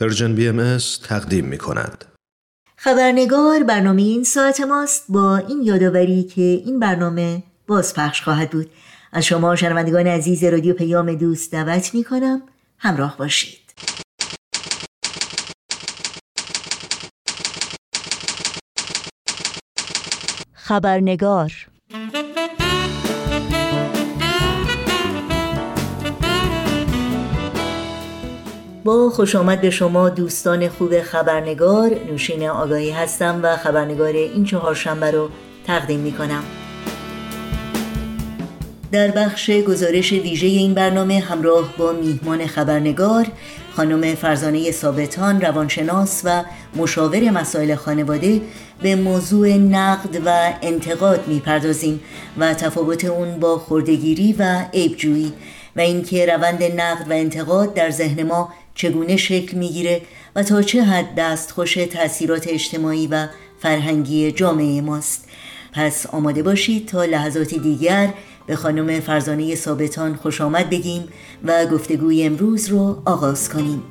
پرژن بی ام تقدیم می کند. خبرنگار برنامه این ساعت ماست. با این یادآوری که این برنامه بازپخش خواهد بود. از شما شنوندگان عزیز رادیو پیام دوست دعوت می کنم. همراه باشید. خبرنگار با خوش آمد به شما دوستان خوب خبرنگار. نوشین آگاهی هستم و خبرنگار این چهارشنبه رو تقدیم می کنم در بخش گزارش ویژه این برنامه همراه با میهمان خبرنگار خانم فرزانه ثابتان روانشناس و مشاور مسائل خانواده به موضوع نقد و انتقاد می‌پردازیم و تفاوت اون با خردگیری و عیبجویی و اینکه روند نقد و انتقاد در ذهن ما چگونه شکل می‌گیره و تا چه حد دستخوش تاثیرات اجتماعی و فرهنگی جامعه ماست. پس آماده باشید تا لحظاتی دیگر به خانم فرزانه ثابتان خوش آمد بگیم و گفتگوی امروز رو آغاز کنیم.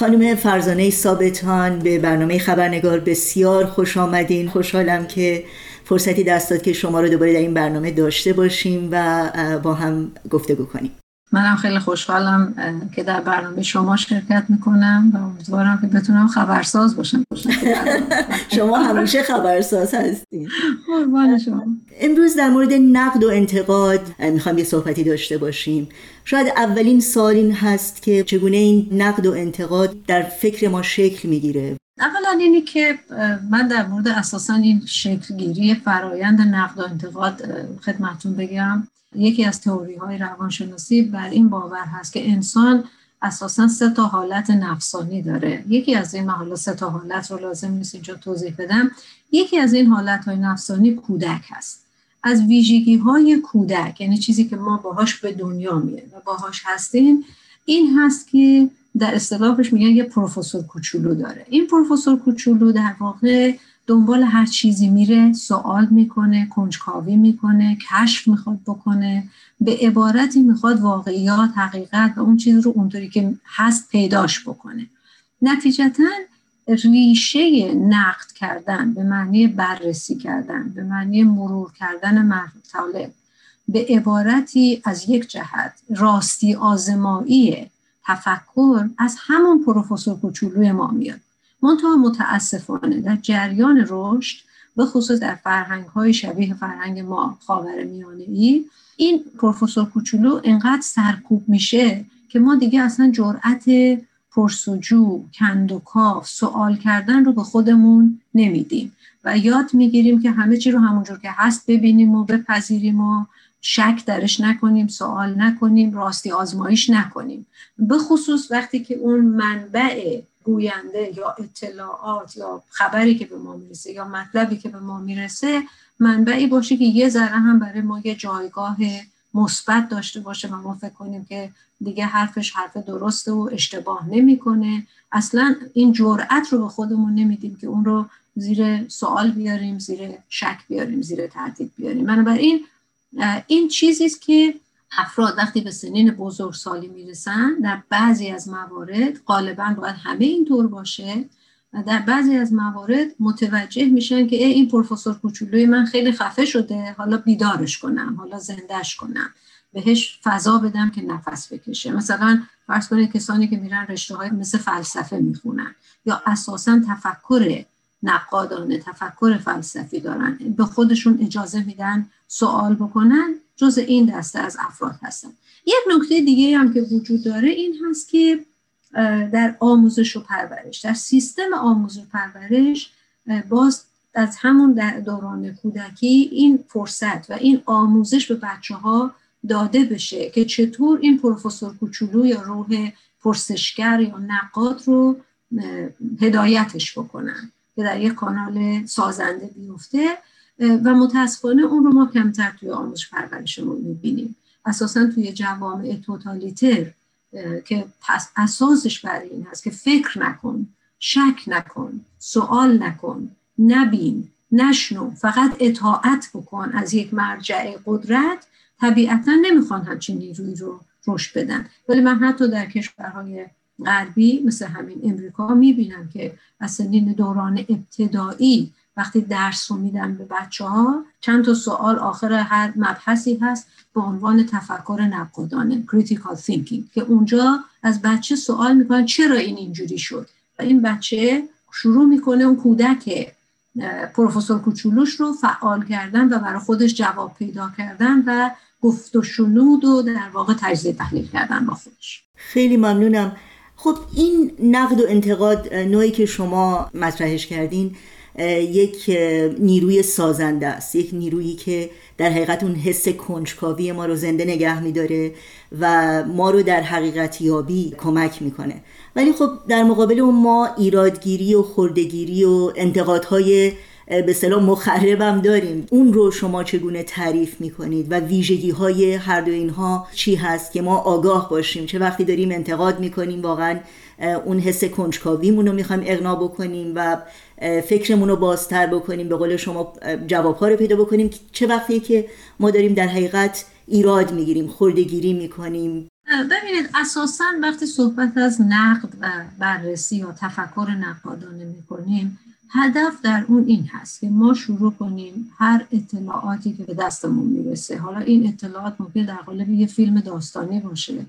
خانم فرزانه ثابتان به برنامه خبرنگار بسیار خوش آمدین. خوشحالم که فرصتی دست داد که شما رو دوباره در این برنامه داشته باشیم و با هم گفتگو کنیم. منم خیلی خوشحالم که در برنامه شما شرکت می‌کنم و امیدوارم که بتونم خبرساز باشم. شما همیشه خبرساز هستین. قربان شما. امروز در مورد نقد و انتقاد می‌خوام یه صحبتی داشته باشیم. شاید اولین سال این هست که چگونه این نقد و انتقاد در فکر ما شکل می‌گیره؟ اولا اینی که من در مورد اساسا این شکلگیری فرایند نقد و انتقاد خدمتون بگم. یکی از تئوری های روانشناسی بر این باور هست که انسان اساسا سه تا حالت نفسانی داره. یکی از این حالا سه تا حالت رو لازم نیست اینجا توضیح بدم. یکی از این حالت های نفسانی کودک هست. از ویژگی های کودک یعنی چیزی که ما باهاش به دنیا میه و باهاش هستیم این هست که در اصطلاحش میگن یه پروفسور کوچولو داره. این پروفسور کوچولو در واقع دنبال هر چیزی میره سوال می‌کنه کنجکاوی می‌کنه کشف می‌خواد بکنه به عبارتی می‌خواد واقعیات حقیقت و اون چیز رو اونطوری که هست پیداش بکنه. نتیجتا ریشه نقد کردن به معنی بررسی کردن به معنی مرور کردن مطالب به عبارتی از یک جهت راستی آزمایی تفکر از همون پروفسور کوچولوی ما میاد. منتها متاسفانه در جریان رشد به خصوص در فرهنگ های شبیه فرهنگ ما خاور میانه ای این پروفسور کوچولو انقدر سرکوب میشه که ما دیگه اصلا جرأت پرسجو کند و کاف سوال کردن رو به خودمون نمیدیم و یاد می‌گیریم که همه چی رو همونجور که هست ببینیم و بپذیریم و شک درش نکنیم سوال نکنیم راستی آزمایش نکنیم. به خصوص وقتی که اون منبع گوینده یا اطلاعات یا خبری که به ما می‌رسه یا مطلبی که به ما می‌رسه منبعی باشه که یه ذره هم برای ما یه جایگاه مثبت داشته باشه و ما فکر کنیم که دیگه حرفش حرف درسته و اشتباه نمی‌کنه. اصلا این جرأت رو به خودمون نمیدیم که اون رو زیر سوال بیاریم زیر شک بیاریم زیر تردید بیاریم. بنابراین این چیزی است که افراد وقتی به سنین بزرگسالی می‌رسن در بعضی از موارد غالبا باید همه اینطور باشه و در بعضی از موارد متوجه میشن که ای این پروفسور کوچولوی من خیلی خفه شده حالا بیدارش کنم حالا زندهش کنم بهش فضا بدم که نفس بکشه. مثلا فرض کنید کسانی که میرن رشته های مثل فلسفه می‌خونن یا اساسا تفکر نقادانه تفکر فلسفی دارن. به خودشون اجازه میدن سوال بکنن جز این دسته از افراد هستن. یک نکته دیگه هم که وجود داره این هست که در آموزش و پرورش در سیستم آموزش و پرورش باز از همون دوران کودکی این فرصت و این آموزش به بچه ها داده بشه که چطور این پروفسور کوچولو یا روح پرسشگر یا نقاد رو هدایتش بکنن. که در یک کانال سازنده بیفته و متاسفانه اون رو ما کمتر توی آموزش پرورشمون می‌بینیم. اساسا توی جوامع توتالیتر که اساسش برای این هست که فکر نکن شک نکن سوال نکن نبین نشنو فقط اطاعت بکن از یک مرجع قدرت. طبیعتا نمی‌خوان همچین نیروی رو رشد بدن. ولی من حتی در کشورهای غربی مثل همین امریکا می‌بینم که از سنین دوران ابتدایی وقتی درس رو میدن به بچه ها چند تا سوال آخر هر مبحثی هست به عنوان تفکر نقادانه critical thinking که اونجا از بچه سوال می‌کنن چرا این اینجوری شد؟ و این بچه شروع می‌کنه اون کودک پروفسور کوچولوش رو فعال کردن و برای خودش جواب پیدا کردن و گفت و شنود و در واقع تجزیه تحلیل کردن با خودش. خیلی ممنونم. خب این نقد و انتقاد نوعی که شما مطرحش کردین یک نیروی سازنده است. یک نیرویی که در حقیقت اون حس کنجکاوی ما رو زنده نگه میداره و ما رو در حقیقت یابی کمک می‌کنه. ولی خب در مقابل اون ما ایرادگیری و خردگیری و انتقادهای به صلاح مخربم داریم. اون رو شما چگونه تعریف می‌کنید و ویژگی های هر دو اینها چی هست که ما آگاه باشیم؟ چه وقتی داریم انتقاد می‌کنیم واقعا اون حس کنجکاویمون رو می‌خوایم اغنا بکنیم و فکرمون رو بازتر بکنیم به قول شما جوابها رو پیدا بکنیم چه وقتی که ما داریم در حقیقت ایراد می‌گیریم خوردگیری می‌کنیم. ببینید اساسا وقتی صحبت از نقد و بررسی یا تفکر نقادانه می‌کنیم هدف در اون این هست که ما شروع کنیم هر اطلاعاتی که به دستمون می‌رسه. حالا این اطلاعات ممکن در قالب یه فیلم داستانی باشه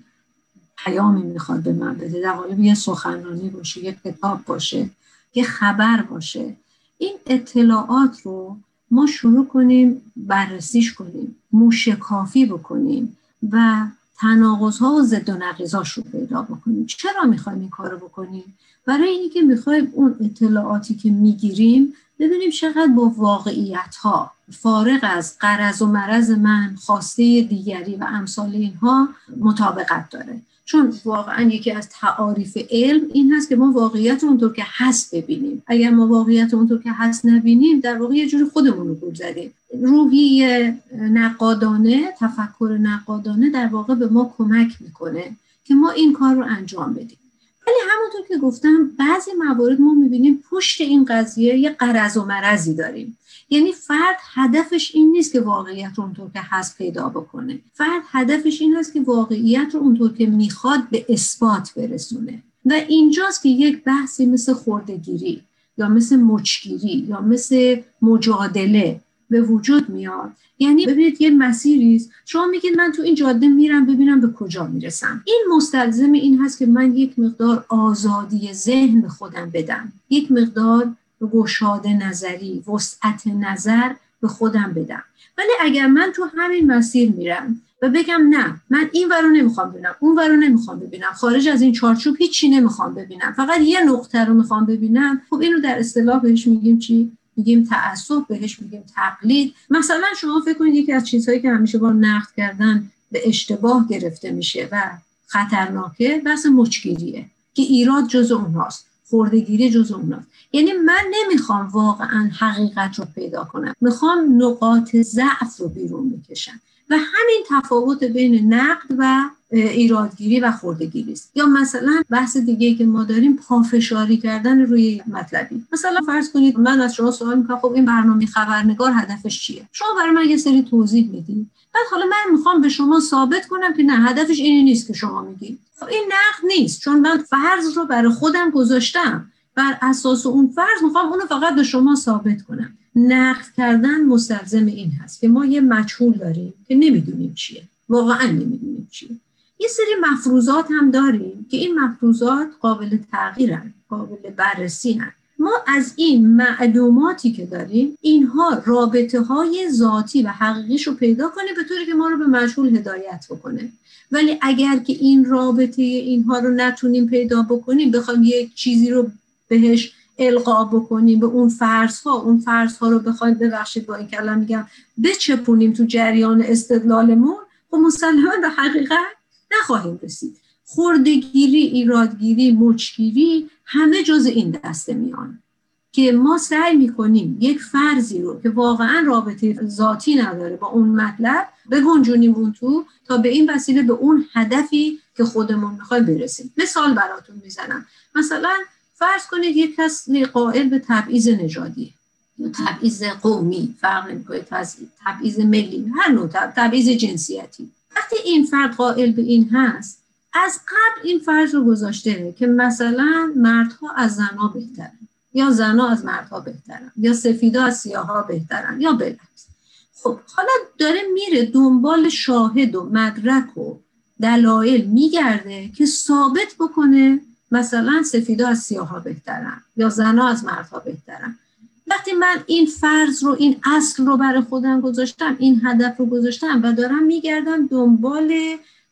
پیامی می‌خواد به من بده در قالب یه سخنرانی باشه یه کتاب باشه یه خبر باشه. این اطلاعات رو ما شروع کنیم بررسیش کنیم موشکافی بکنیم و تناقض ها و ضد و نقیضاش رو پیدا بکنیم. چرا می‌خوایم این کارو بکنیم؟ برای اینی که می‌خوایم اون اطلاعاتی که می‌گیریم ببینیم چقدر با واقعیت ها فارغ از قرض و مرض من خواسته دیگری و امثال اینها مطابقت داره. چون واقعا یکی از تعاریف علم این هست که ما واقعیت اونطور که هست ببینیم. اگر ما واقعیت اونطور که هست نبینیم در واقع یه جوری خودمون رو گول زدیم. روحی نقادانه تفکر نقادانه در واقع به ما کمک می‌کنه که ما این کار رو انجام بدیم. ولی همونطور که گفتم بعضی موارد ما می‌بینیم پشت این قضیه یه قرض و مرضی داریم. یعنی فرد هدفش این نیست که واقعیت رو اونطور که هست پیدا بکنه. فرد هدفش این هست که واقعیت رو اونطور که می‌خواد به اثبات برسونه. و اینجاست که یک بحثی مثل خوردگیری یا مثل مچگیری یا مثل مجادله به وجود میاد. یعنی ببینید یه مسیری شما میگید من تو این جاده میرم ببینم به کجا می‌رسم. این مستلزم این هست که من یک مقدار آزادی ذهن به خودم بدم. یک مقدار گشاده نظری وسعت نظر به خودم بدم. ولی اگر من تو همین مسیر میرم و بگم نه من این ورو نمی‌خوام ببینم اون ورو نمی‌خوام ببینم خارج از این چارچوب هیچی نمی‌خوام ببینم فقط یه نقطه رو می‌خوام ببینم خب اینو در اصطلاح بهش میگیم چی؟ میگیم تعصب بهش میگیم تقلید. مثلا شما فکر کنید یکی از چیزهایی که همیشه با نقد کردن به اشتباه گرفته میشه و خطرناکه بحث مچگیریه که ایراد جز اونهاست خوردگیری جز اونهاست. یعنی من نمی‌خوام واقعا حقیقت رو پیدا کنم. می‌خوام نقاط ضعف رو بیرون بکشم. و همین تفاوت بین نقد و ایرادگیری و خوردگیری است. یا مثلا بحث دیگه که ما داریم پافشاری کردن روی مطلبی. مثلا فرض کنید من از شما سوال می‌کنم خب این برنامه خبرنگار هدفش چیه؟ شما برای من یه سری توضیح می‌دید بعد حالا من می‌خوام به شما ثابت کنم که نه هدفش اینی نیست که شما میگید. خب این نقد نیست چون من فرض رو برای خودم گذاشتم. بر اساس اون فرض می‌خوام اونو فقط به شما ثابت کنم. نقد کردن مستلزم این هست که ما یه مجهول داریم که نمی‌دونیم چیه. واقعا نمی‌دونیم چیه. یه سری مفروضات هم داریم که این مفروضات قابل تغییرن قابل بررسی هن. ما از این معلوماتی که داریم اینها رابطه های ذاتی و حقیقیش رو پیدا کنه به طوری که ما رو به مجهول هدایت بکنه ولی اگر که این رابطه اینها رو نتونیم پیدا بکنیم بخوایم یک چیزی رو بهش القا بکنیم به اون فرض ها اون فرض ها رو بخوایم ببخشید با این کلم میگم بچپونیم تو جریان استدلالمون خب مسلما به حقیقت نخواهیم رسید. خوردگیری ایرادگیری مچگیری همه جز این دسته میان که ما سعی می‌کنیم یک فرضی رو که واقعا رابطه ذاتی نداره با اون مطلب بگنجونیم اون تو تا به این وسیله به اون هدفی که خودمون می‌خوایم برسیم. مثال براتون می‌زنم. مثلا فرض کنید یک کس قائل به تبعیض نژادی. تبعیض قومی فرق نمی‌کنه تبعیض ملی هر نوع تبعیض جنسیتی. وقتی این فرد قائل به این هست از قبل این فرض رو گذاشته که مثلا مردها از زنها بهترن یا زنها از مردها بهترن یا سفیدا از سیاها بهترن یا بالعکس خب حالا داره میره دنبال شاهد و مدرک و دلایل میگرده که ثابت بکنه مثلا سفیدا از سیاها بهترن یا زنها از مردها بهترن. وقتی من این فرض رو این اصل رو برای خودم گذاشتم این هدف رو گذاشتم و دارم میگردم دنبال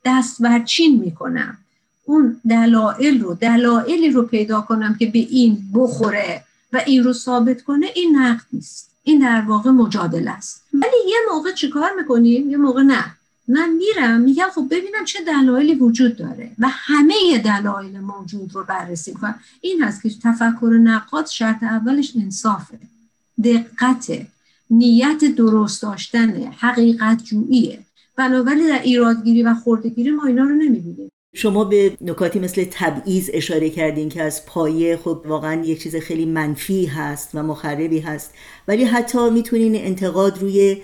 دست برچین می‌کنم. اون دلایل رو دلایلی رو پیدا کنم که به این بخوره و این رو ثابت کنه این نقد نیست. این در واقع مجادله است. ولی یه موقع چیکار می‌کنیم؟ یه موقع نه. من میرم میگم خب ببینم چه دلایلی وجود داره و همه دلایل موجود رو بررسی کنم. این هست که تفکر نقاد شرط اولش انصافه دقت نیت درست داشتن حقیقت جوییه بنابراین در ایرادگیری و خوردگیری ما اینا رو نمی‌بینیم. شما به نکاتی مثل تبعیض اشاره کردین که از پایه خب واقعا یک چیز خیلی منفی هست و مخربی هست ولی حتی می‌تونین انتقاد روی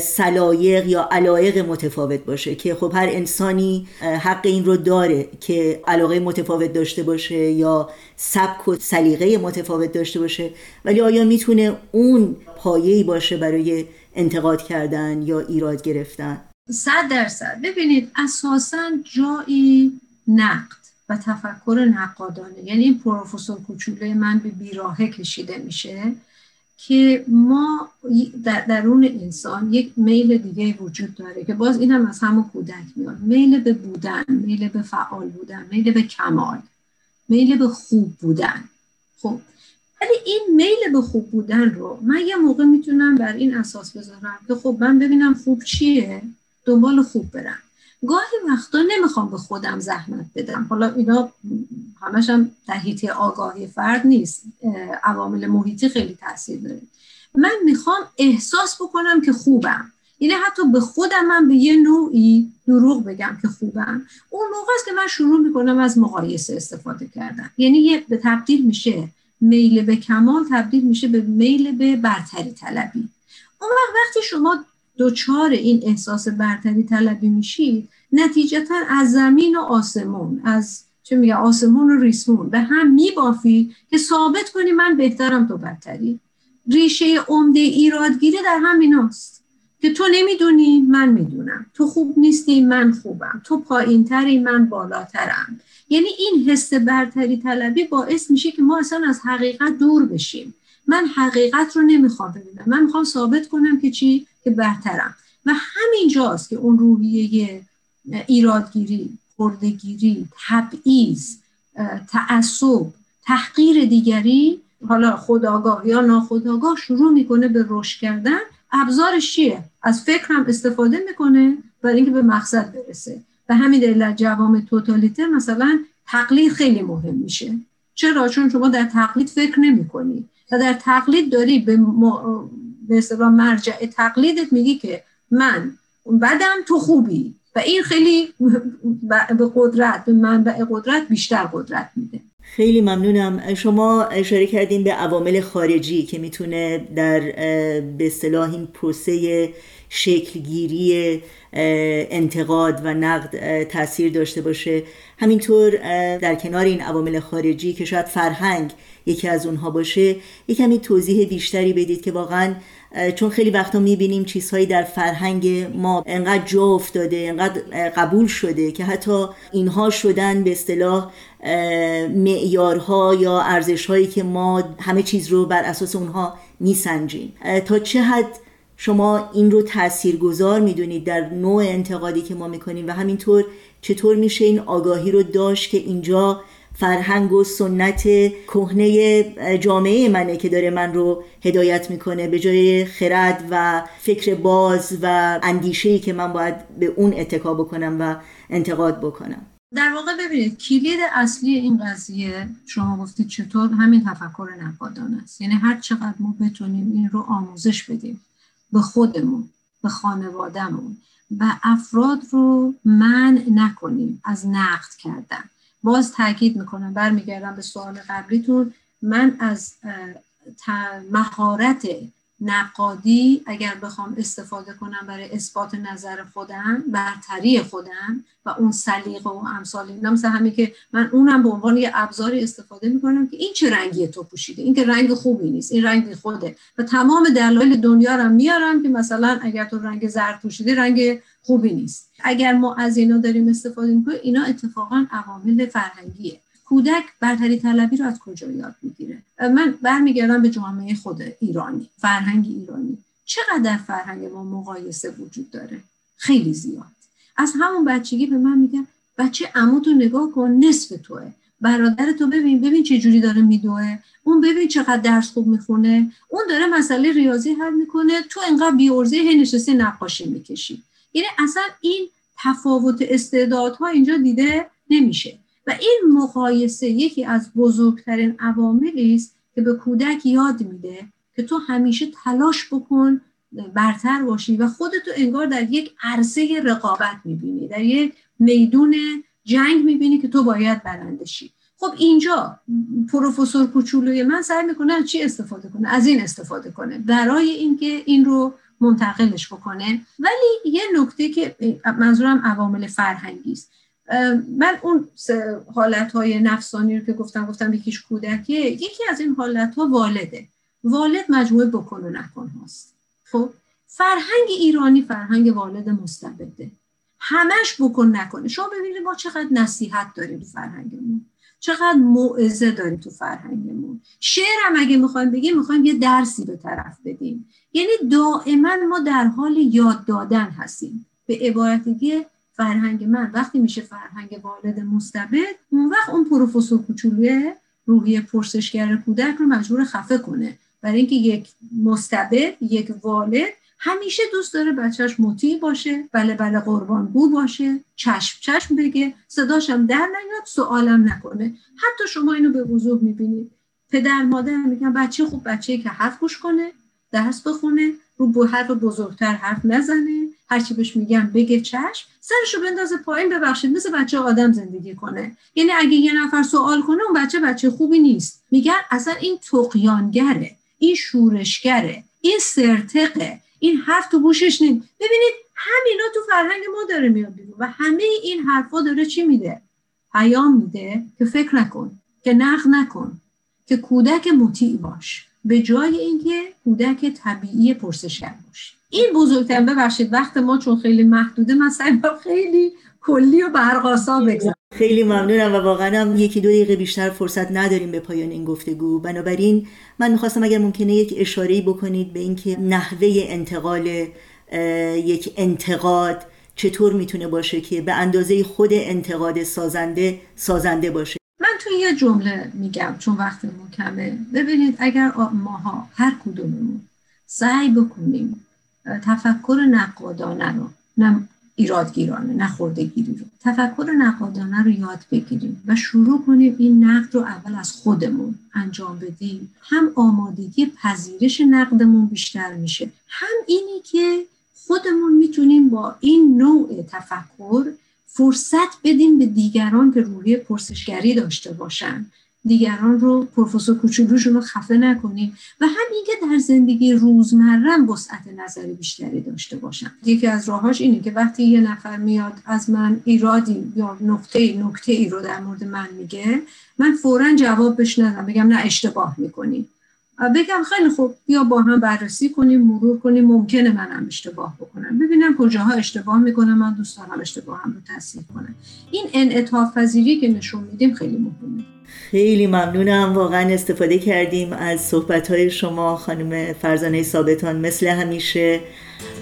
سلایق یا علایق متفاوت باشه که خب هر انسانی حق این رو داره که علاقه متفاوت داشته باشه یا سبک و سلیقه متفاوت داشته باشه ولی آیا می‌تونه اون پایه‌ای باشه برای انتقاد کردن یا ایراد گرفتن؟ صد درصد. ببینید اساسا جایی نقد و تفکر نقادانه. یعنی این پروفسور کوچوله من به بیراهه کشیده میشه. که ما در درون انسان یک میل دیگه وجود داره که باز این هم از همون کودک میاد. میل به بودن میل به فعال بودن میل به کمال میل به خوب بودن. خب ولی این میل به خوب بودن رو من یه موقع می‌تونم بر این اساس بذارم که خب من ببینم خوب چیه دنبال خوب برم. گاهی وقتا نمی‌خوام به خودم زحمت بدم. حالا اینا همش هم در آگاهی فرد نیست. عوامل محیطی خیلی تاثیر داره. من می‌خوام احساس بکنم که خوبم. یعنی حتی به خودم من به یه نوعی دروغ بگم که خوبم. اون موقع است که من شروع می‌کنم از مقایسه استفاده کردن. یعنی یه به تبدیل میشه میل به کمال تبدیل میشه به میل به برتری طلبی. اون وقت وقتی شما دوچار این احساس برتری طلبی میشید نتیجتا از زمین و آسمون از چه میگه آسمون و ریسمون. به هم میبافی که ثابت کنی من بهترم تو بدتری. ریشه عمده ایرادگیری در همیناست که تو نمی‌دونی من می‌دونم. تو خوب نیستی من خوبم. تو پایینتری من بالاترم. یعنی این حس برتری طلبی باعث میشه که ما اصلا از حقیقت دور بشیم. من حقیقت رو نمی‌خوام ببینم. من می‌خوام ثابت کنم که چی؟ که برترم. و همین جاست که اون روحیه ایرادگیری خردگیری تبعیض تعصب تحقیر دیگری حالا خداگاه یا ناخداگاه شروع می‌کنه به رشد کردن. ابزارش چیه؟ از فکر هم استفاده می‌کنه برای اینکه به مقصد برسه. و همین دلیل جوام توتالیته مثلا تقلید خیلی مهم میشه. چرا؟ چون شما در تقلید فکر نمی کنی و در تقلید داری به, به مرجع تقلیدت میگی که من بدم تو خوبی. و این خیلی به قدرت به منبع قدرت بیشتر قدرت میده. خیلی ممنونم. شما اشاره کردین به عوامل خارجی که می‌تونه در به اصطلاح این پروسه شکلگیری انتقاد و نقد تاثیر داشته باشه. همینطور در کنار این عوامل خارجی که شاید فرهنگ یکی از اونها باشه یک کمی توضیح بیشتری بدید که واقعا چون خیلی وقتا می‌بینیم چیزهایی در فرهنگ ما انقدر جا افتاده انقدر قبول شده که حتی اینها شدن به اصطلاح معیارها یا ارزشهایی که ما همه چیز رو بر اساس اونها میسنجیم. تا چه حد شما این رو تاثیرگذار می‌دونید در نوع انتقادی که ما می‌کنیم و همینطور چطور میشه این آگاهی رو داشت که اینجا فرهنگ و سنت کهنه جامعه منه که داره من رو هدایت می‌کنه. به جای خرد و فکر باز و اندیشه‌ای که من باید به اون اتکا بکنم و انتقاد بکنم. در واقع ببینید کلید اصلی این قضیه شما گفتید چطور همین تفکر نقادانه است. یعنی هر چقدر ما بتونیم این رو آموزش بدیم به خودمون به خانوادهمون و افراد رو من نکنیم از نقد کردن. باز تاکید می‌کنم برمیگردم به سوال قبلیتون. من از مهارت نقادی اگر بخوام استفاده کنم برای اثبات نظر خودم برتری خودم و اون سلیقه و امثال اینا مثل همین که من اونم به عنوان یه ابزاری استفاده می‌کنم که این چه رنگی تو پوشیده؟ این که رنگ خوبی نیست این رنگ خوده. و تمام دلایل دنیا رو میارم که مثلا اگر تو رنگ زرد پوشیده رنگ خوبی نیست. اگر ما از اینا داریم استفاده می‌کنیم اینا اتفاقا عوامل فرهنگیه. کودک برتری طلبی رو از کجا یاد می‌گیره؟ من برمیگردم به جامعه خود ایرانی فرهنگ ایرانی. چقدر فرهنگ ما مقایسه وجود داره؟ خیلی زیاد. از همون بچگی به من میگن بچه عمو تو نگاه کن نصف توه. برادر تو ببین ببین چه جوری داره میدوه. اون ببین چقدر درس خوب می‌خونه. اون داره مسئله ریاضی حل می‌کنه. تو انقدر بیورزه هی نشستی نقاشی می‌کشی. یعنی اصلا این تفاوت استعدادها اینجا دیده نمیشه. و این مقایسه یکی از بزرگترین عواملی است که به کودک یاد میده که تو همیشه تلاش بکن برتر باشی و خودتو انگار در یک عرصه رقابت می‌بینی در یک میدون جنگ می‌بینی که تو باید برندشی خب اینجا پروفسور کوچولوی من سعی می‌کنه چی استفاده کنه؟ از این استفاده کنه. برای اینکه این رو منتقلش بکنه. ولی یه نکته که منظورم عوامل فرهنگی است. من اون حالت های نفسانی رو که گفتم گفتم یکیش کودکیه. یکی از این حالت ها والده. والد مجموعه بکن و نکن هاست. خب؟ فرهنگ ایرانی فرهنگ والد مستبده. همش بکن نکنه. شما ببینید ما چقدر نصیحت داریم فرهنگمون. چقدر موعظه داریم تو فرهنگمون. شعر هم اگه می‌خوایم بگیم می‌خوایم یه درسی به طرف بدیم. یعنی دائما ما در حال یاد دادن هستیم. به عبارت دیگه فرهنگ من وقتی میشه فرهنگ والد مستبد اون وقت اون پروفسور کوچولوی روحی پرسشگر کودک رو مجبور خفه کنه. برای اینکه یک مستبد یک والد همیشه دوست داره بچهش مطیع باشه بله بله قربان بو باشه چشم چشم بگه صداشم در نیاد سوالم نکنه. حتی شما اینو به وضوح می‌بینید پدر مادر میگن بچه خوب بچه که حرف گوش کنه درس بخونه رو حرف بزرگتر حرف نزنه هرچی بهش میگم بگه چشم سرشو بندازه پایین ببخشید مثل بچه آدم زندگی کنه. یعنی اگه یه نفر سوال کنه اون بچه بچه خوبی نیست. میگن اصلا این تقیانگره این شورشگره این سرتقه. این حرف تو گوشش نیم. ببینید همینا تو فرهنگ ما داره میاد بیرون و همه این حرفا داره چی میده؟ پیام میده که فکر نکن که نقد نکن که کودک مطیع باش. به جای اینکه کودک طبیعی پرسشگر باشه این بزرگترین ببخشید وقت ما چون خیلی محدوده من خیلی کلی و برقاسا بگذارم خیلی ممنونم و واقعا هم یکی دو دقیقه بیشتر فرصت نداریم به پایان این گفتگو. بنابراین من می‌خواستم اگر ممکنه یک اشاره بکنید به اینکه نحوه انتقال یک انتقاد چطور می‌تونه باشه که به اندازه خود انتقاد سازنده سازنده باشه. من توی یه جمله میگم چون وقت کمه. ببینید اگر ماها هر کدوممون سعی بکنیم تفکر نقادانه رو ایرادگیرانه نه خوردگیری رو. تفکر نقادانه رو یاد بگیریم و شروع کنیم این نقد رو اول از خودمون انجام بدیم. هم آمادگی پذیرش نقدمون بیشتر میشه هم اینی که خودمون می‌تونیم با این نوع تفکر فرصت بدیم به دیگران که روحی پرسشگری داشته باشن. دیگران رو پروفسور کوچولوشون رو خفه نکنیم و همین که در زندگی روزمره وسعت نظری بیشتری داشته باشم. یکی از راهاش اینه که وقتی یه نفر میاد از من ایرادی یا نقطه نکته ای رو در مورد من میگه من فورا جواب بش ندم. بگم نه اشتباه می‌کنی. بگم خیلی خوب بیا با هم بررسی کنیم مرور کنیم ممکنه منم اشتباه بکنم. ببینم کجاها اشتباه می‌کنم من دوست دارم اشتباه هم رو تصحیح کنم. این انعطاف پذیری که نشون میدیم خیلی مهمه. خیلی ممنونم. واقعا استفاده کردیم از صحبت های شما خانم فرزانه ثابتان مثل همیشه.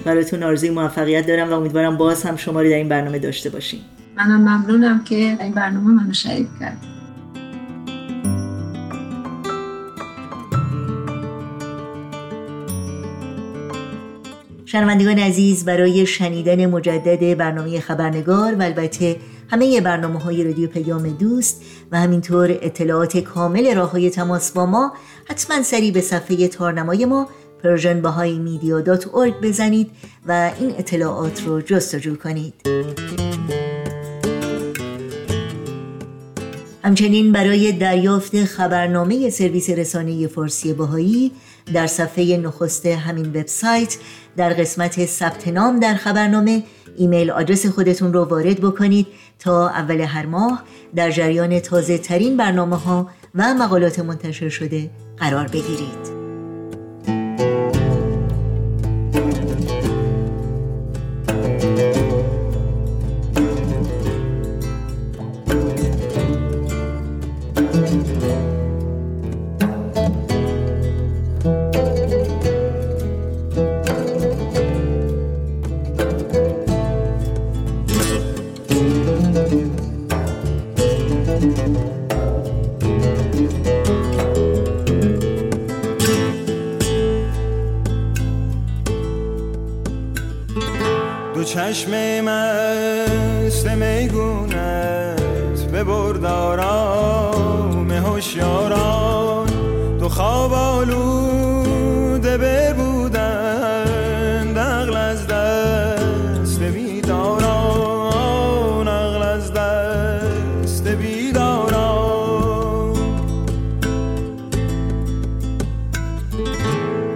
براتون آرزوی موفقیت دارم و امیدوارم باز هم شما رو در این برنامه داشته باشیم. منم ممنونم که این برنامه منو شریک کرد شنوندگان عزیز برای شنیدن مجدد برنامه خبرنگار و البته همه برنامه های رادیو پیام دوست و همینطور اطلاعات کامل راه های تماس با ما حتما سری به صفحه تارنمای ما Persian بزنید و این اطلاعات رو جستجو کنید. همچنین برای دریافت خبرنامه سرویس رسانه فارسی بهایی در صفحه نخست همین وبسایت در قسمت ثبت نام در خبرنامه ایمیل آدرس خودتون رو وارد بکنید تا اول هر ماه در جریان تازه ترین برنامه ها و مقالات منتشر شده قرار بگیرید.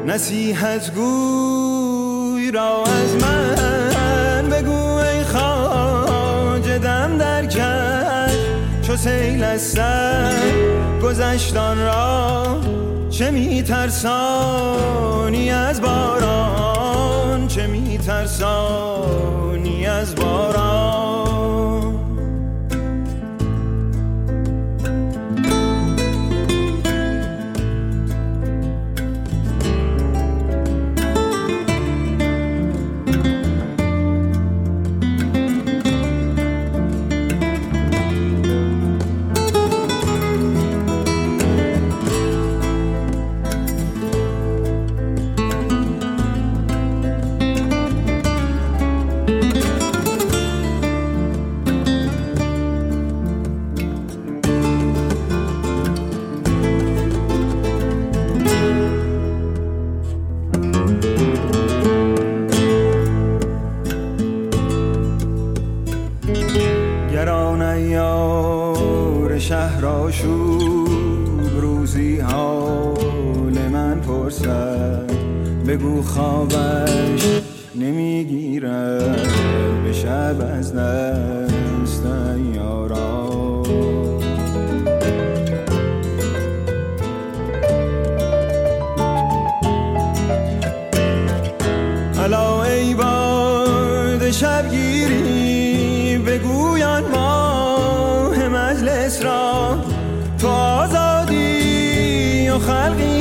نصیحت گوی را از من چو سیل از گذشتان را چه میترسانی از باران؟ چه میترسانی از باران؟ شبگیری بگویان ماه مجلس را تو آزادی و خلقی.